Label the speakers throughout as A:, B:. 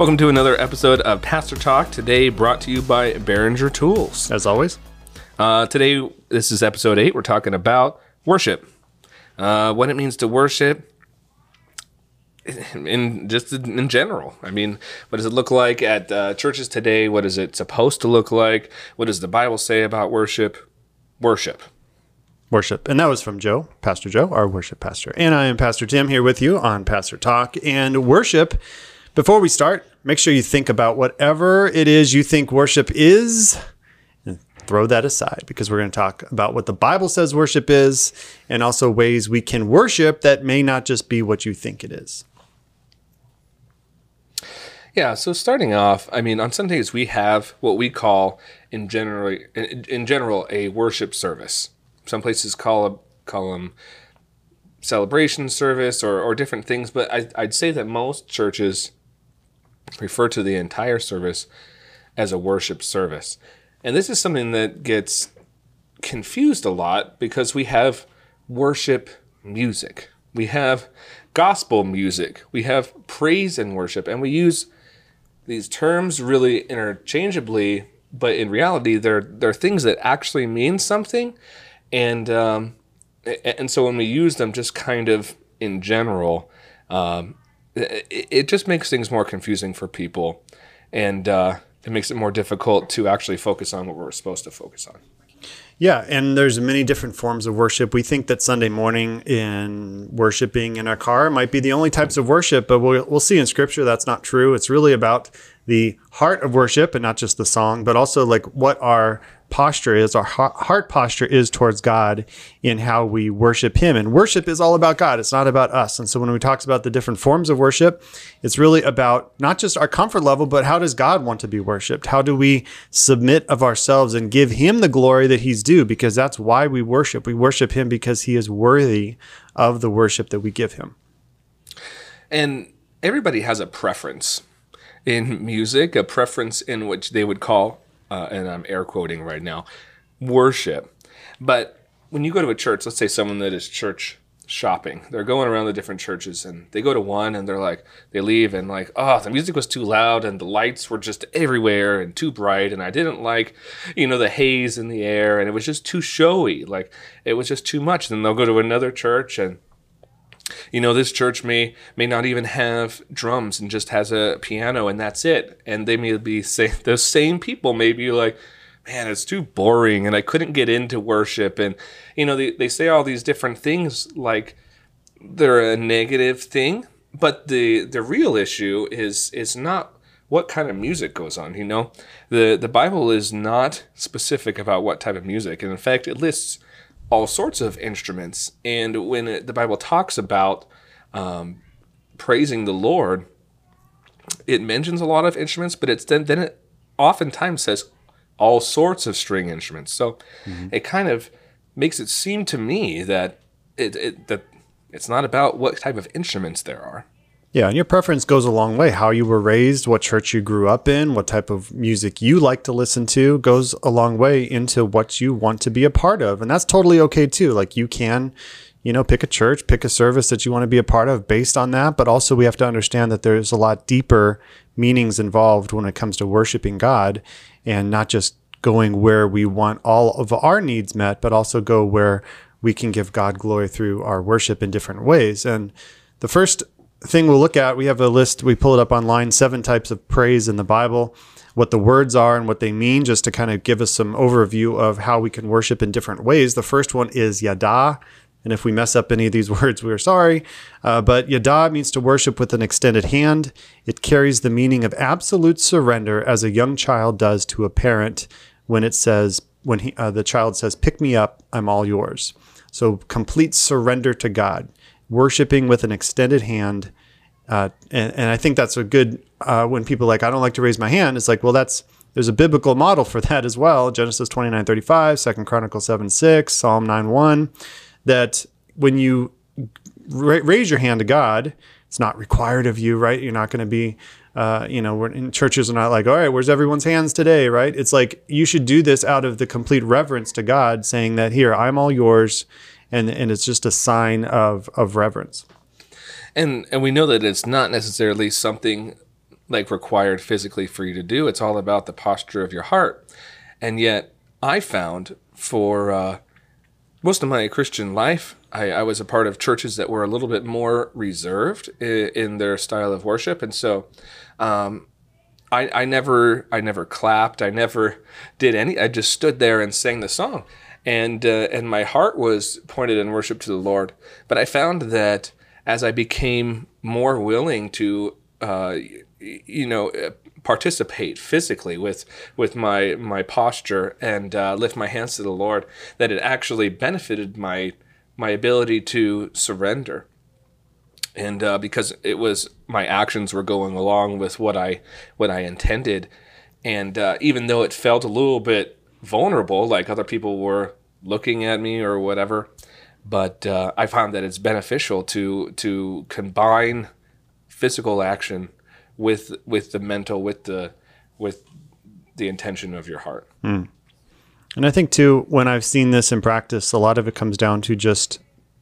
A: Welcome to another episode of Pastor Talk. Today, brought to you by Behringer Tools.
B: As always.
A: Uh, today, this is episode eight. We're talking about worship, uh, what it means to worship, in just in general. I mean, what does it look like at uh, churches today? What is it supposed to look like? What does the Bible say about worship? Worship.
B: Worship. And that was from Joe, Pastor Joe, our worship pastor. And I am Pastor Tim here with you on Pastor Talk. And worship, before we start, make sure you think about whatever it is you think worship is and throw that aside because we're going to talk about what the Bible says worship is and also ways we can worship that may not just be what you think it is.
A: Yeah, so starting off, I mean, on Sundays we have what we call in general in, general a worship service. Some places call call them celebration service or, or different things, but I, I'd say that most churches refer to the entire service as a worship service. And this is something that gets confused a lot because we have worship music. We have gospel music. We have praise and worship. And we use these terms really interchangeably, but in reality, they're, they're things that actually mean something. And, um, and so when we use them just kind of in general, um, it, just makes things more confusing for people. And uh, it makes it more difficult to actually focus on what we're supposed to focus on.
B: Yeah, and there's many different forms of worship. We think that Sunday morning in worshiping in our car might be the only types of worship, but we'll, we'll see in Scripture that's not true. It's really about the heart of worship and not just the song, but also like what our posture is, our heart posture is towards God in how we worship Him. And worship is all about God, it's not about us. And so when we talk about the different forms of worship, it's really about not just our comfort level, but how does God want to be worshiped? How do we submit of ourselves and give Him the glory that He's due? Because that's why we worship. We worship Him because He is worthy of the worship that we give Him.
A: And everybody has a preference in music, a preference in which they would call uh, and I'm air quoting right now, worship. But when you go to a church, let's say someone that is church shopping, they're going around the different churches and they go to one and they're like, they leave and like, oh, the music was too loud and the lights were just everywhere and too bright and I didn't like, you know, the haze in the air and it was just too showy. Like it was just too much. Then they'll go to another church and you know this church may may not even have drums and just has a piano and that's it. And they may be say those same people may be like man it's too boring and i couldn't get into worship. And you know they, they say all these different things like they're a negative thing but the the real issue is is not what kind of music goes on you know? The the bible is not specific about what type of music. And in fact it lists all sorts of instruments. And when it, the Bible talks about um, praising the Lord, it mentions a lot of instruments, but it's then, then it oftentimes says all sorts of string instruments. So mm-hmm. it kind of makes it seem to me that it, it that it's not about what type of instruments there are.
B: Yeah, and your preference goes a long way. How you were raised, what church you grew up in, what type of music you like to listen to goes a long way into what you want to be a part of. And that's totally okay too. Like you can, you know, pick a church, pick a service that you want to be a part of based on that. But also, we have to understand that there's a lot deeper meanings involved when it comes to worshiping God and not just going where we want all of our needs met, but also go where we can give God glory through our worship in different ways. And the first thing we'll look at, we have a list, we pull it up online, seven types of praise in the Bible, what the words are and what they mean, just to kind of give us some overview of how we can worship in different ways. The first one is yada. And if we mess up any of these words, we're sorry. Uh, but yada means to worship with an extended hand. It carries the meaning of absolute surrender as a young child does to a parent when it says, when he, uh, the child says, pick me up, I'm all yours. So complete surrender to God worshiping with an extended hand. Uh, and, and, I think that's a good, uh, when people like, I don't like to raise my hand, it's like, well, that's, there's a biblical model for that as well. Genesis 29, 35, 2 Chronicles 7, 6, Psalm 9, 1, that when you ra- raise your hand to God, it's not required of you, right? You're not going to be, uh, you know, we're in churches are not like, all right, where's everyone's hands today, right? It's like you should do this out of the complete reverence to God, saying that here, I'm all yours and and it's just a sign of of reverence.
A: And and we know that it's not necessarily something like required physically for you to do. It's all about the posture of your heart. And yet, I found for uh, most of my Christian life, I, I, was a part of churches that were a little bit more reserved in, in their style of worship, and so um, I, I never I never clapped. I never did any. I just stood there and sang the song, and uh, and my heart was pointed in worship to the Lord. But I found that as I became more willing to, uh, you know, participate physically with with my my posture and uh, lift my hands to the Lord, that it actually benefited my my ability to surrender and uh, because it was my actions were going along with what I what I intended, and uh, even though it felt a little bit vulnerable, like other people were looking at me or whatever, but uh, I found that it's beneficial to to combine physical action with with the mental with the with the intention of your heart. Mm.
B: And I think too, when I've seen this in practice, a lot of it comes down to just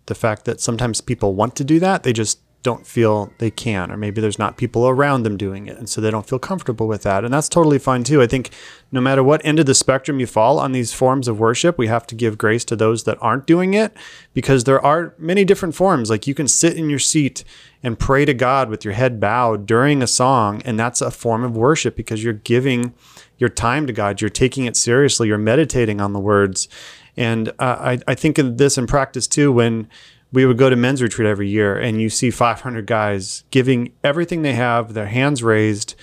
B: the fact that sometimes people want to do that, they just don't feel they can, or maybe there's not people around them doing it. And so they don't feel comfortable with that. And that's totally fine too. I think no matter what end of the spectrum you fall on these forms of worship, we have to give grace to those that aren't doing it because there are many different forms. Like you can sit in your seat and pray to God with your head bowed during a song. And that's a form of worship because you're giving your time to God, you're taking it seriously, you're meditating on the words. And uh, I, I think of this in practice too when we would go to men's retreat every year and you see 500 guys giving everything they have, their hands raised.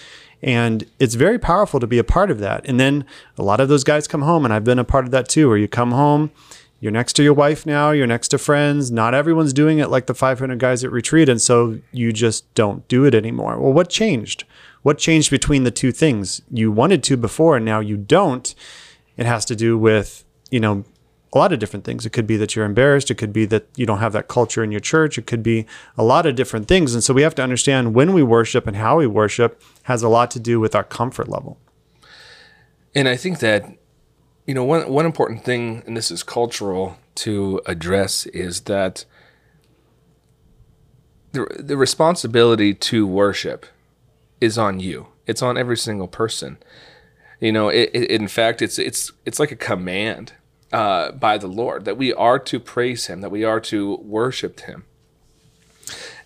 B: And it's very powerful to be a part of that. And then a lot of those guys come home, and I've been a part of that too, where you come home, you're next to your wife now, you're next to friends. Not everyone's doing it like the 500 guys at retreat. And so you just don't do it anymore. Well, what changed? What changed between the two things? You wanted to before, and now you don't. It has to do with, you know, a lot of different things. It could be that you're embarrassed. It could be that you don't have that culture in your church. It could be a lot of different things. And so we have to understand when we worship and how we worship has a lot to do with our comfort level.
A: And I think that, you know, one, one important thing, and this is cultural to address, is that the, the responsibility to worship is on you. It's on every single person. You know, it, it, in fact, it's it's it's like a command uh, by the Lord, that we are to praise Him, that we are to worship Him.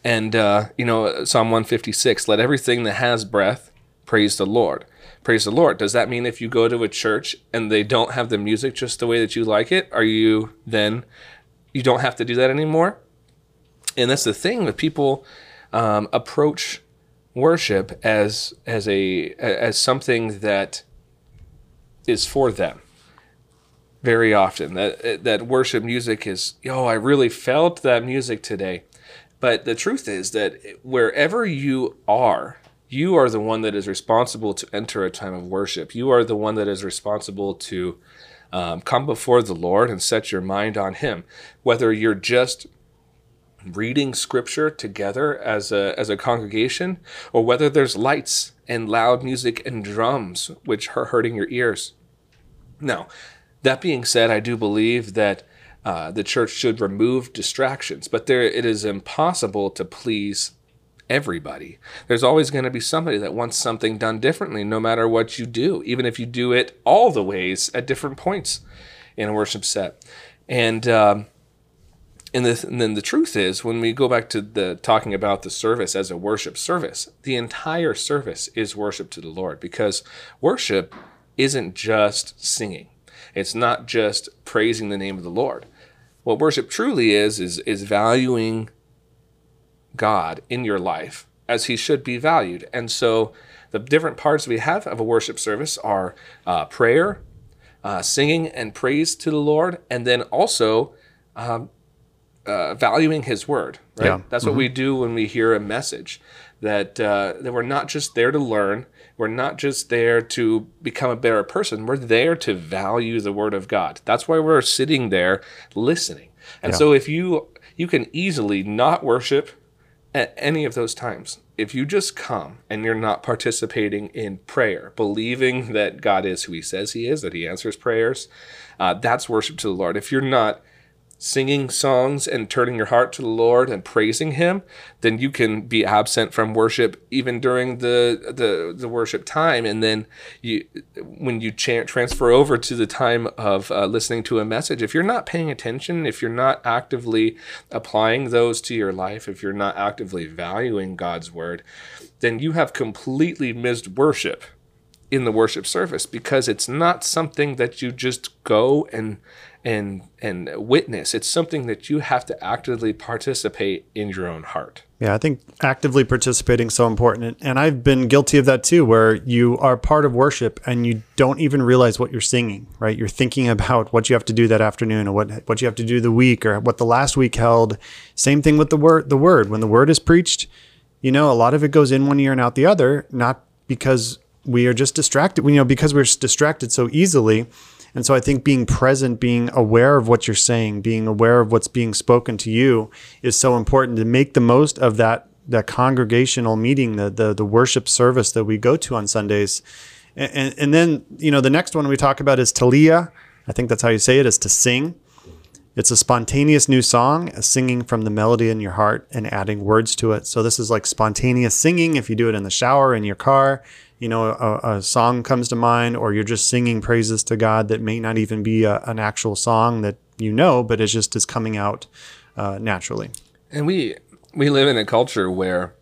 A: And, uh, you know, Psalm 156 let everything that has breath praise the Lord. Praise the Lord. Does that mean if you go to a church and they don't have the music just the way that you like it, are you then, you don't have to do that anymore? And that's the thing that people um, approach worship as as a as something that is for them very often that that worship music is oh I really felt that music today. But the truth is that wherever you are you are the one that is responsible to enter a time of worship. You are the one that is responsible to um, come before the Lord and set your mind on him. Whether you're just reading scripture together as a as a congregation or whether there's lights and loud music and drums which are hurting your ears. Now that being said, I do believe that uh, the church should remove distractions, but there it is impossible to please everybody. There's always going to be somebody that wants something done differently, no matter what you do, even if you do it all the ways at different points in a worship set. And um, and, the, and then the truth is, when we go back to the talking about the service as a worship service, the entire service is worship to the Lord because worship isn't just singing. It's not just praising the name of the Lord. What worship truly is is is valuing God in your life as He should be valued. And so, the different parts we have of a worship service are uh, prayer, uh, singing and praise to the Lord, and then also um, uh, valuing His Word. Right. Yeah. That's mm-hmm. what we do when we hear a message. That uh, that we're not just there to learn, we're not just there to become a better person. We're there to value the word of God. That's why we're sitting there listening. And yeah. so if you you can easily not worship at any of those times. If you just come and you're not participating in prayer, believing that God is who He says He is, that He answers prayers, uh, that's worship to the Lord. If you're not singing songs and turning your heart to the Lord and praising Him, then you can be absent from worship even during the the, the worship time. And then you, when you cha- transfer over to the time of uh, listening to a message, if you're not paying attention, if you're not actively applying those to your life, if you're not actively valuing God's word, then you have completely missed worship in the worship service because it's not something that you just go and and and witness. It's something that you have to actively participate in your own heart.
B: Yeah, I think actively participating is so important. And I've been guilty of that too, where you are part of worship and you don't even realize what you're singing, right? You're thinking about what you have to do that afternoon or what what you have to do the week or what the last week held. Same thing with the word the word. When the word is preached, you know, a lot of it goes in one ear and out the other, not because we are just distracted, you know, because we're distracted so easily and so I think being present, being aware of what you're saying, being aware of what's being spoken to you is so important to make the most of that that congregational meeting, the the, the worship service that we go to on Sundays. And, and, and then, you know, the next one we talk about is Talia. I think that's how you say it, is to sing. It's a spontaneous new song, singing from the melody in your heart and adding words to it. So this is like spontaneous singing if you do it in the shower, in your car, you know, a, a, song comes to mind, or you're just singing praises to God that may not even be a, an actual song that you know, but it just is coming out uh, naturally.
A: And we we live in a culture where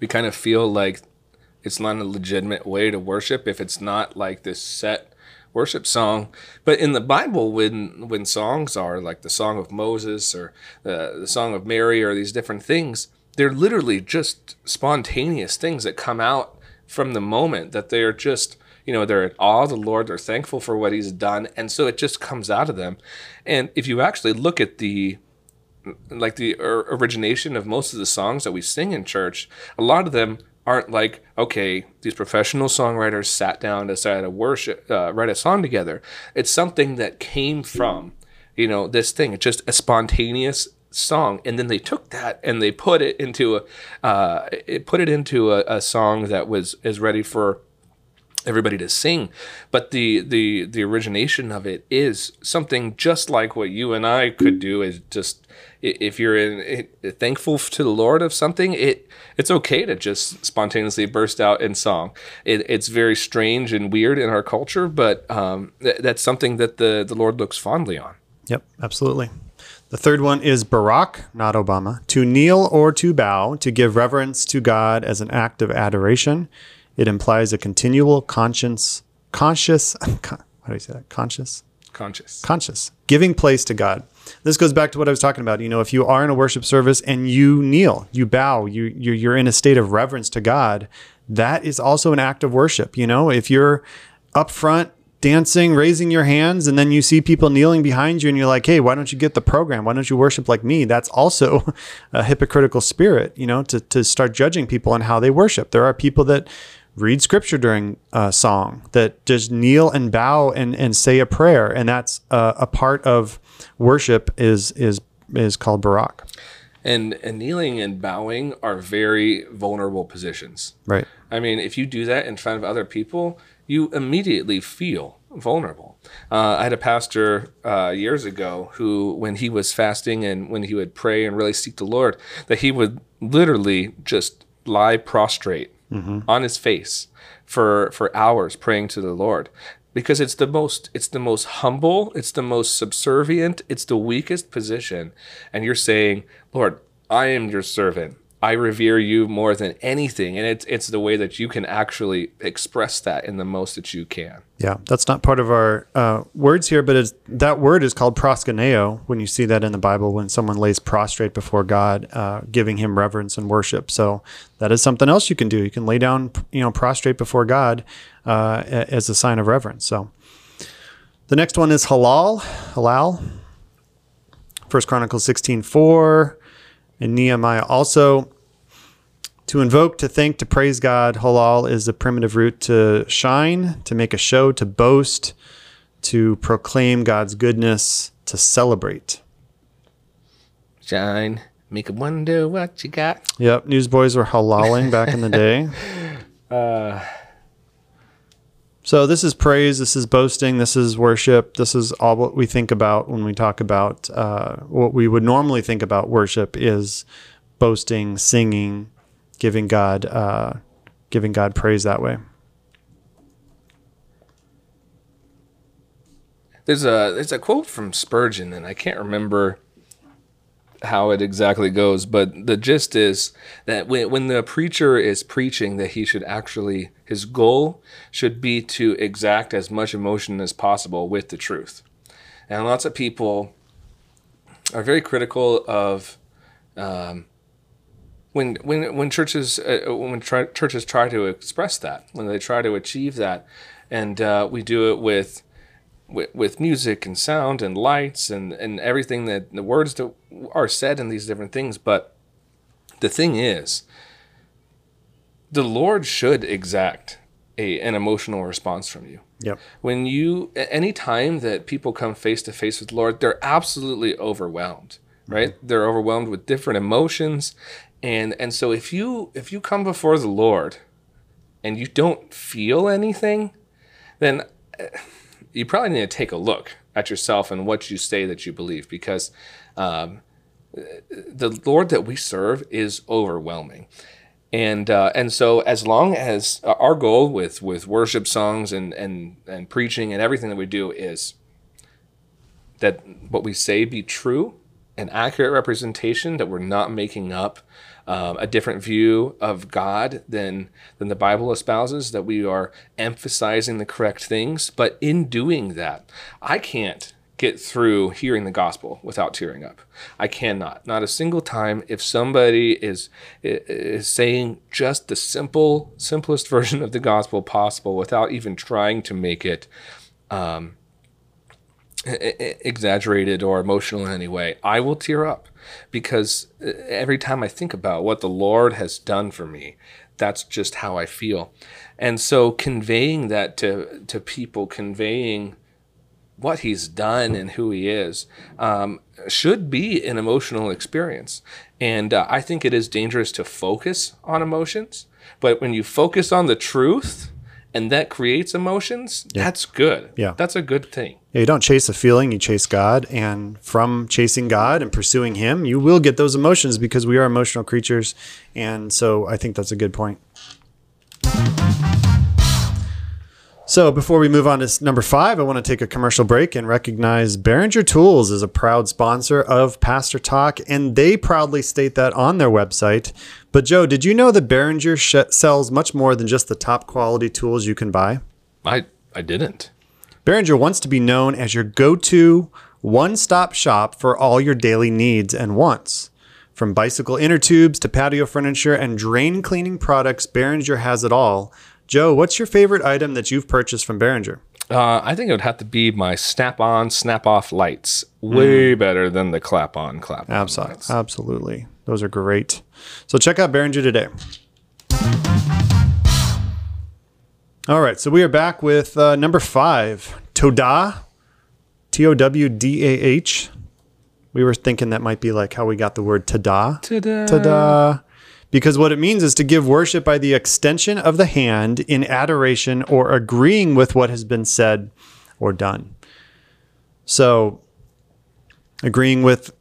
A: we kind of feel like it's not a legitimate way to worship if it's not like this set worship song. But in the Bible, when when songs are like the Song of Moses or the, the Song of Mary or these different things, they're literally just spontaneous things that come out from the moment that they are just you know they're at awe of the lord they're thankful for what he's done and so it just comes out of them and if you actually look at the like the origination of most of the songs that we sing in church a lot of them aren't like okay these professional songwriters sat down to decide to worship uh, write a song together. It's something that came from you know this thing. It's just a spontaneous song. And then they took that and they put it into a uh, it put it into a, a song that was is ready for everybody to sing. But the the the origination of it is something just like what you and I could do is just if you're in it, thankful to the Lord of something it it's okay to just spontaneously burst out in song it, it's very strange and weird in our culture but um, th- that's something that the the Lord looks fondly on
B: yep absolutely the third one is Barack, not Obama, to kneel or to bow, to give reverence to God as an act of adoration. It implies a continual conscience, conscious, how do you say that? Conscious?
A: Conscious.
B: Conscious. Giving place to God. This goes back to what I was talking about. You know, if you are in a worship service and you kneel, you bow, you, you're in a state of reverence to God, that is also an act of worship. You know, if you're up front dancing, raising your hands, and then you see people kneeling behind you and you're like, hey, why don't you get the program? Why don't you worship like me? That's also a hypocritical spirit, you know, to, to start judging people on how they worship. There are people that read scripture during a song, that just kneel and bow and, and say a prayer. And that's a, a part of worship is, is, is called Barak.
A: And, and kneeling and bowing are very vulnerable positions.
B: Right.
A: I mean, if you do that in front of other people, you immediately feel vulnerable. Uh, I had a pastor uh, years ago who, when he was fasting and when he would pray and really seek the Lord, that he would literally just lie prostrate mm-hmm. on his face for for hours praying to the Lord because it's the most it's the most humble it's the most subservient it's the weakest position. And you're saying lord i am your servant I revere you more than anything. And it's it's the way that you can actually express that in the most that you can.
B: Yeah, that's not part of our uh, words here, but that word is called proskuneo when you see that in the Bible when someone lays prostrate before God, uh, giving him reverence and worship. So that is something else you can do. You can lay down, you know, prostrate before God uh, as a sign of reverence. So the next one is halal, halal. First Chronicles 16, 4 in Nehemiah. Also, to invoke, to thank, to praise God, halal is the primitive root to shine, to make a show, to boast, to proclaim God's goodness, to celebrate.
A: Shine, make a wonder what you got.
B: Yep, newsboys were halaling back in the day. Uh, So this is praise, this is boasting, this is worship. This is all what we think about when we talk about uh, what we would normally think about worship is boasting, singing, giving God, uh, giving God praise that way.
A: There's a there's a quote from Spurgeon, and I can't remember how it exactly goes, but the gist is that when, when the preacher is preaching, that he should actually his goal should be to exact as much emotion as possible with the truth. And lots of people are very critical of um, when when when churches uh, when try, churches try to express that when they try to achieve that, and uh, we do it with with, with music and sound and lights and, and everything that the words that are said in these different things. But the thing is, the Lord should exact a, an emotional response from you.
B: Yep.
A: When you, any time that people come face to face with the Lord, they're absolutely overwhelmed, right? Mm-hmm. They're overwhelmed with different emotions. And, and so if you, if you come before the Lord and you don't feel anything, then you probably need to take a look at yourself and what you say that you believe because um, the Lord that we serve is overwhelming. And uh, and so as long as our goal with with worship songs and and and preaching and everything that we do is that what we say be true, an accurate representation, that we're not making up um, a different view of God than than the Bible espouses. That we are emphasizing the correct things, but in doing that, I can't get through hearing the gospel without tearing up. I cannot. Not a single time if somebody is is saying just the simple simplest version of the gospel possible without even trying to make it um, exaggerated or emotional in any way, I will tear up because uh, every time I think about what the Lord has done for me, that's just how I feel. And so conveying that to, to people, conveying what he's done and who he is, um, should be an emotional experience. And uh, I think it is dangerous to focus on emotions. But when you focus on the truth, and that creates emotions, yeah. that's good.
B: Yeah.
A: That's a good thing.
B: Yeah, you don't chase a feeling, you chase God. And from chasing God and pursuing Him, you will get those emotions because we are emotional creatures. And so I think that's a good point. So before we move on to number five, I want to take a commercial break and recognize Behringer Tools is a proud sponsor of Pastor Talk, and they proudly state that on their website. But Joe, did you know that Behringer sh- sells much more than just the top quality tools you can buy?
A: I I didn't.
B: Behringer wants to be known as your go-to one-stop shop for all your daily needs and wants. From bicycle inner tubes to patio furniture and drain cleaning products, Behringer has it all Joe, what's your favorite item that you've purchased from Behringer?
A: Uh, I think it would have to be my snap-on, snap-off lights. Way mm. better than the clap-on, clap-on
B: Absolutely. lights. Absolutely, those are great. So check out Behringer today. All right, so we are back with uh, number five, Todah, T O W D A H. We were thinking that might be like how we got the word tada.
A: Tada.
B: Tada because what it means is to give worship by the extension of the hand in adoration or agreeing with what has been said or done. So, agreeing with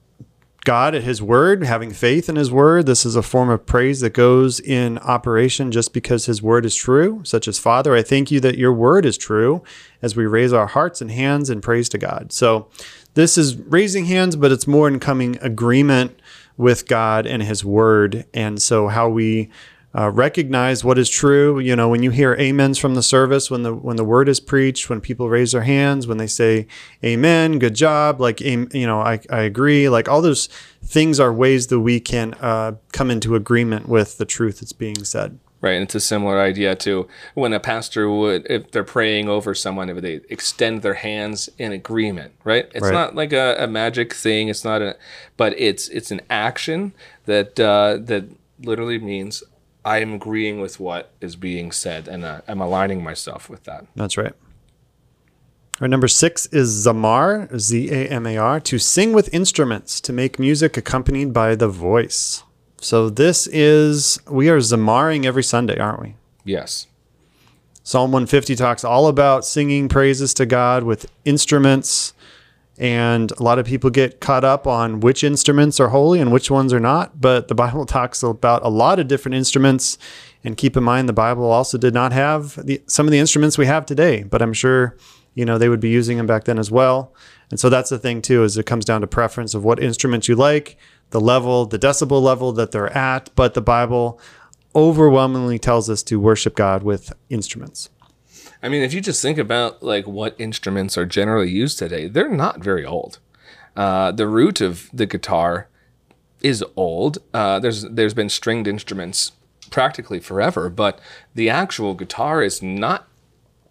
B: God at His Word, having faith in His Word, this is a form of praise that goes in operation just because His Word is true, such as Father, I thank you that your Word is true as we raise our hearts and hands in praise to God. So, this is raising hands, but it's more in coming agreement with God and His Word. And so, how we uh, recognize what is true. You know, when you hear amens from the service, when the when the word is preached, when people raise their hands, when they say amen, good job, like you know, I, I agree. Like all those things are ways that we can uh, come into agreement with the truth that's being said.
A: Right, and it's a similar idea to when a pastor would, if they're praying over someone, if they extend their hands in agreement, right? It's right. not like a, a, magic thing. It's not a, but it's it's an action that uh, that literally means I am agreeing with what is being said, and uh, I'm aligning myself with that.
B: That's right. Our number six is Zamar, Z A M A R, to sing with instruments, to make music accompanied by the voice. So this is we are zamaring every Sunday, aren't we?
A: Yes.
B: Psalm 150 talks all about singing praises to God with instruments. And a lot of people get caught up on which instruments are holy and which ones are not. But the Bible talks about a lot of different instruments. And keep in mind, the Bible also did not have the, some of the instruments we have today, but I'm sure, you know, they would be using them back then as well. And so that's the thing too, is it comes down to preference of what instruments you like, the level, the decibel level that they're at. But the Bible overwhelmingly tells us to worship God with instruments.
A: I mean, if you just think about like what instruments are generally used today, they're not very old. Uh, the root of the guitar is old. Uh, there's there's been stringed instruments practically forever, but the actual guitar is not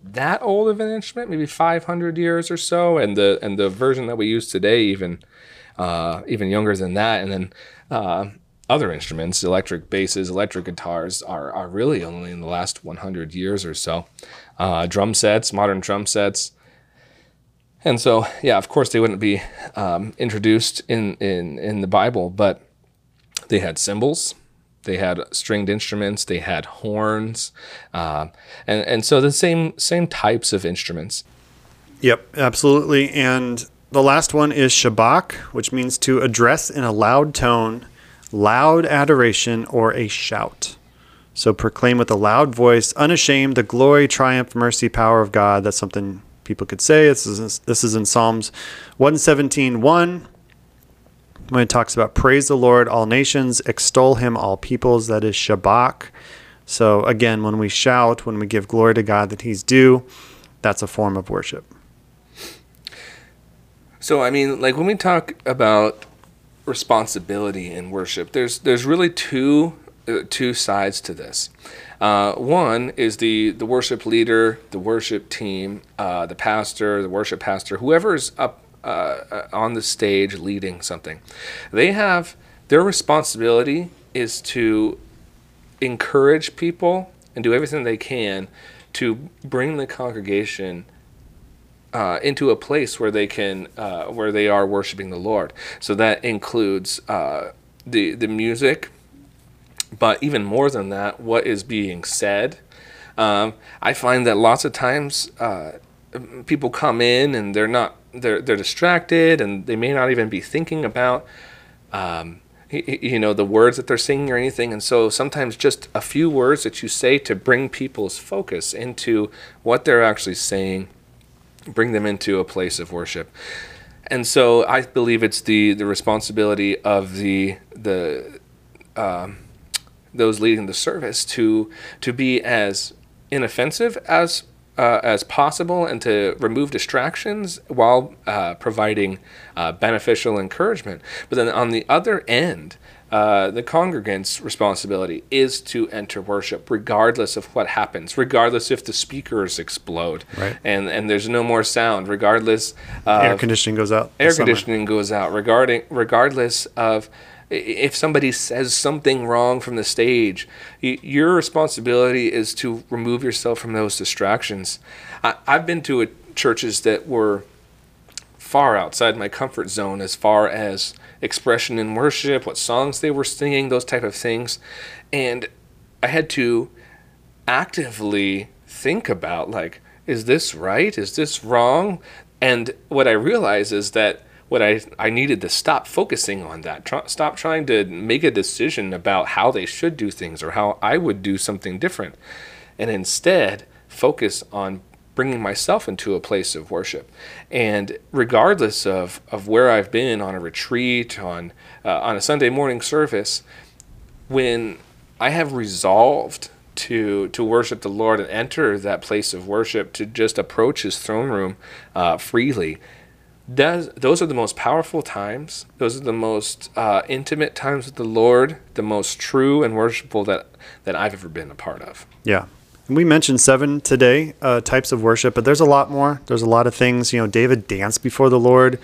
A: that old of an instrument, maybe 500 years or so, and the and the version that we use today even uh, even younger than that. And then uh, other instruments, electric basses, electric guitars, are are really only in the last 100 years or so. Uh, drum sets, modern drum sets. And so, yeah, of course, they wouldn't be um, introduced in, in, in the Bible, but they had cymbals, they had stringed instruments, they had horns, uh, and and so the same same types of instruments.
B: Yep, absolutely. And the last one is shabach, which means to address in a loud tone, loud adoration, or a shout. So proclaim with a loud voice, unashamed, the glory, triumph, mercy, power of God. That's something people could say. This is this is in Psalms 117, 1 when it talks about praise the Lord, all nations, extol him, all peoples, that is Shabach. So again, when we shout, when we give glory to God that he's due, that's a form of worship.
A: So I mean, like when we talk about responsibility in worship, there's there's really two uh, two sides to this. Uh, one is the the worship leader, the worship team, uh, the pastor, the worship pastor, whoever's up uh, uh, on the stage leading something. They have their responsibility is to encourage people and do everything they can to bring the congregation uh, into a place where they can uh, where they are worshiping the Lord. So that includes uh, the the music, but even more than that, what is being said. Um, I find that lots of times uh, people come in and they're not they're they're distracted and they may not even be thinking about um, you know the words that they're singing or anything and so sometimes just a few words that you say to bring people's focus into what they're actually saying bring them into a place of worship and so i believe it's the the responsibility of the the um, those leading the service to to be as inoffensive as uh, as possible and to remove distractions while uh, providing uh, beneficial encouragement. But then on the other end, uh, the congregant's responsibility is to enter worship regardless of what happens, regardless if the speakers explode
B: right.
A: and, and there's no more sound, regardless
B: air conditioning goes out.
A: Air conditioning goes out, regarding regardless of if somebody says something wrong from the stage, your responsibility is to remove yourself from those distractions. I, have been to a, churches that were far outside my comfort zone as far as expression in worship, what songs they were singing, those type of things, and I had to actively think about like, is this right? Is this wrong? And what I realized is that what I I needed to stop focusing on that. Try, stop trying to make a decision about how they should do things or how I would do something different, and instead focus on bringing myself into a place of worship. And regardless of, of where I've been on a retreat, on uh, on a Sunday morning service, when I have resolved to to worship the Lord and enter that place of worship, to just approach His throne room uh, freely, does those are the most powerful times. Those are the most uh, intimate times with the lord the most true and worshipful that that i've ever been a part of.
B: Yeah we mentioned seven today uh, types of worship but there's a lot more. There's a lot of things you know david danced before the lord.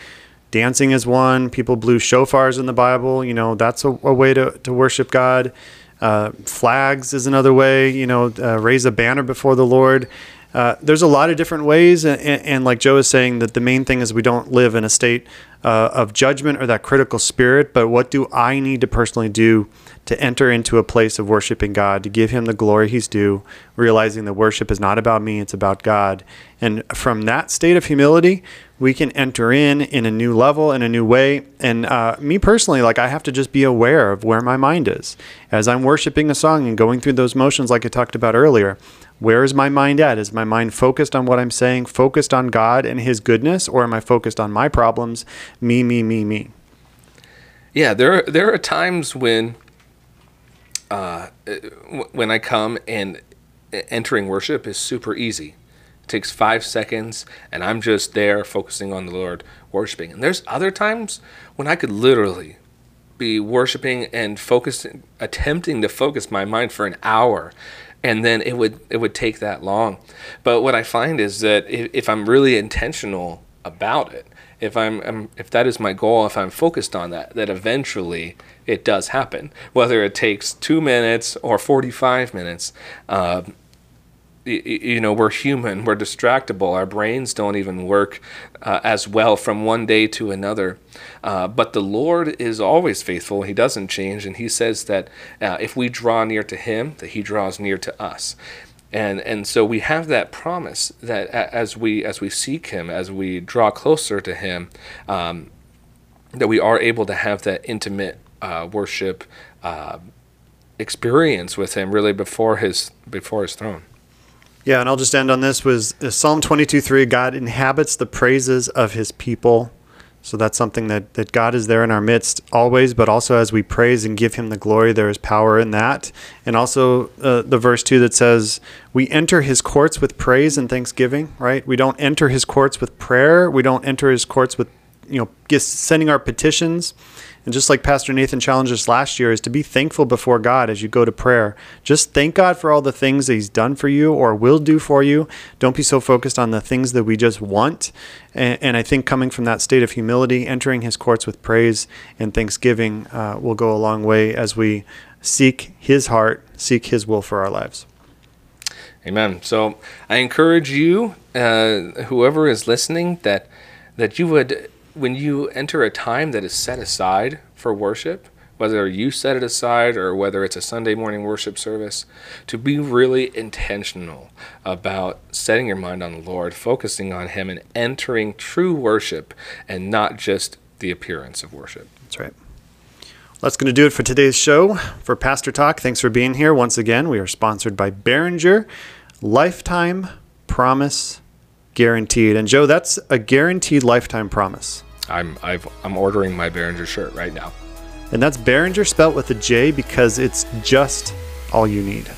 B: Dancing is one. People blew shofars in the bible. You know that's a, a way to, to worship god. Uh, flags is another way you know uh, raise a banner before the lord. Uh, there's a lot of different ways, and, and, like Joe is saying, that the main thing is we don't live in a state uh, of judgment or that critical spirit, but what do I need to personally do to enter into a place of worshiping God, to give Him the glory He's due, realizing that worship is not about me, it's about God. And from that state of humility, we can enter in in a new level in a new way and uh, me personally like i have to just be aware of where my mind is as i'm worshiping a song and going through those motions like i talked about earlier where is my mind at? Is my mind focused on what i'm saying focused on god and his goodness or am i focused on my problems? Me me me me.
A: Yeah there there are times when uh, when i come and entering worship is super easy. Takes five seconds and I'm just there focusing on the Lord, worshiping. And there's other times when I could literally be worshiping and focusing, attempting to focus my mind for an hour and then it would it would take that long. But what i find is that if, if i'm really intentional about it if I'm, I'm, if that is my goal if i'm focused on that that eventually it does happen. Whether it takes two minutes or 45 minutes uh, you know we're human we're distractible our brains don't even work uh, as well from one day to another. Uh, but the lord is always faithful. He doesn't change and he says that uh, if we draw near to him that he draws near to us. And and so we have that promise that as we as we seek him as we draw closer to him um, that we are able to have that intimate uh, worship uh, experience with him really before his before his throne
B: yeah, and I'll just end on this was uh, Psalm 22 3 God inhabits the praises of his people. So that's something that, that God is there in our midst always, but also as we praise and give him the glory, there is power in that. And also uh, the verse 2 that says, We enter his courts with praise and thanksgiving, right? We don't enter his courts with prayer. We don't enter his courts with, you know, sending our petitions. And just like Pastor Nathan challenged us last year, is to be thankful before God as you go to prayer. Just thank God for all the things that He's done for you or will do for you. Don't be so focused on the things that we just want. And, and I think coming from that state of humility, entering His courts with praise and thanksgiving uh, will go a long way as we seek His heart, seek His will for our lives.
A: Amen. So I encourage you, uh, whoever is listening, that that you would when you enter a time that is set aside for worship, whether you set it aside or whether it's a Sunday morning worship service, to be really intentional about setting your mind on the Lord, focusing on Him, and entering true worship and not just the appearance of worship.
B: That's right. That's going to do it for today's show. For Pastor Talk, thanks for being here. Once again, we are sponsored by Behringer, Lifetime Promise guaranteed. And Joe, that's a guaranteed lifetime promise.
A: I'm I've, I'm ordering my Behringer shirt right now.
B: And that's Behringer spelt with a J because it's just all you need.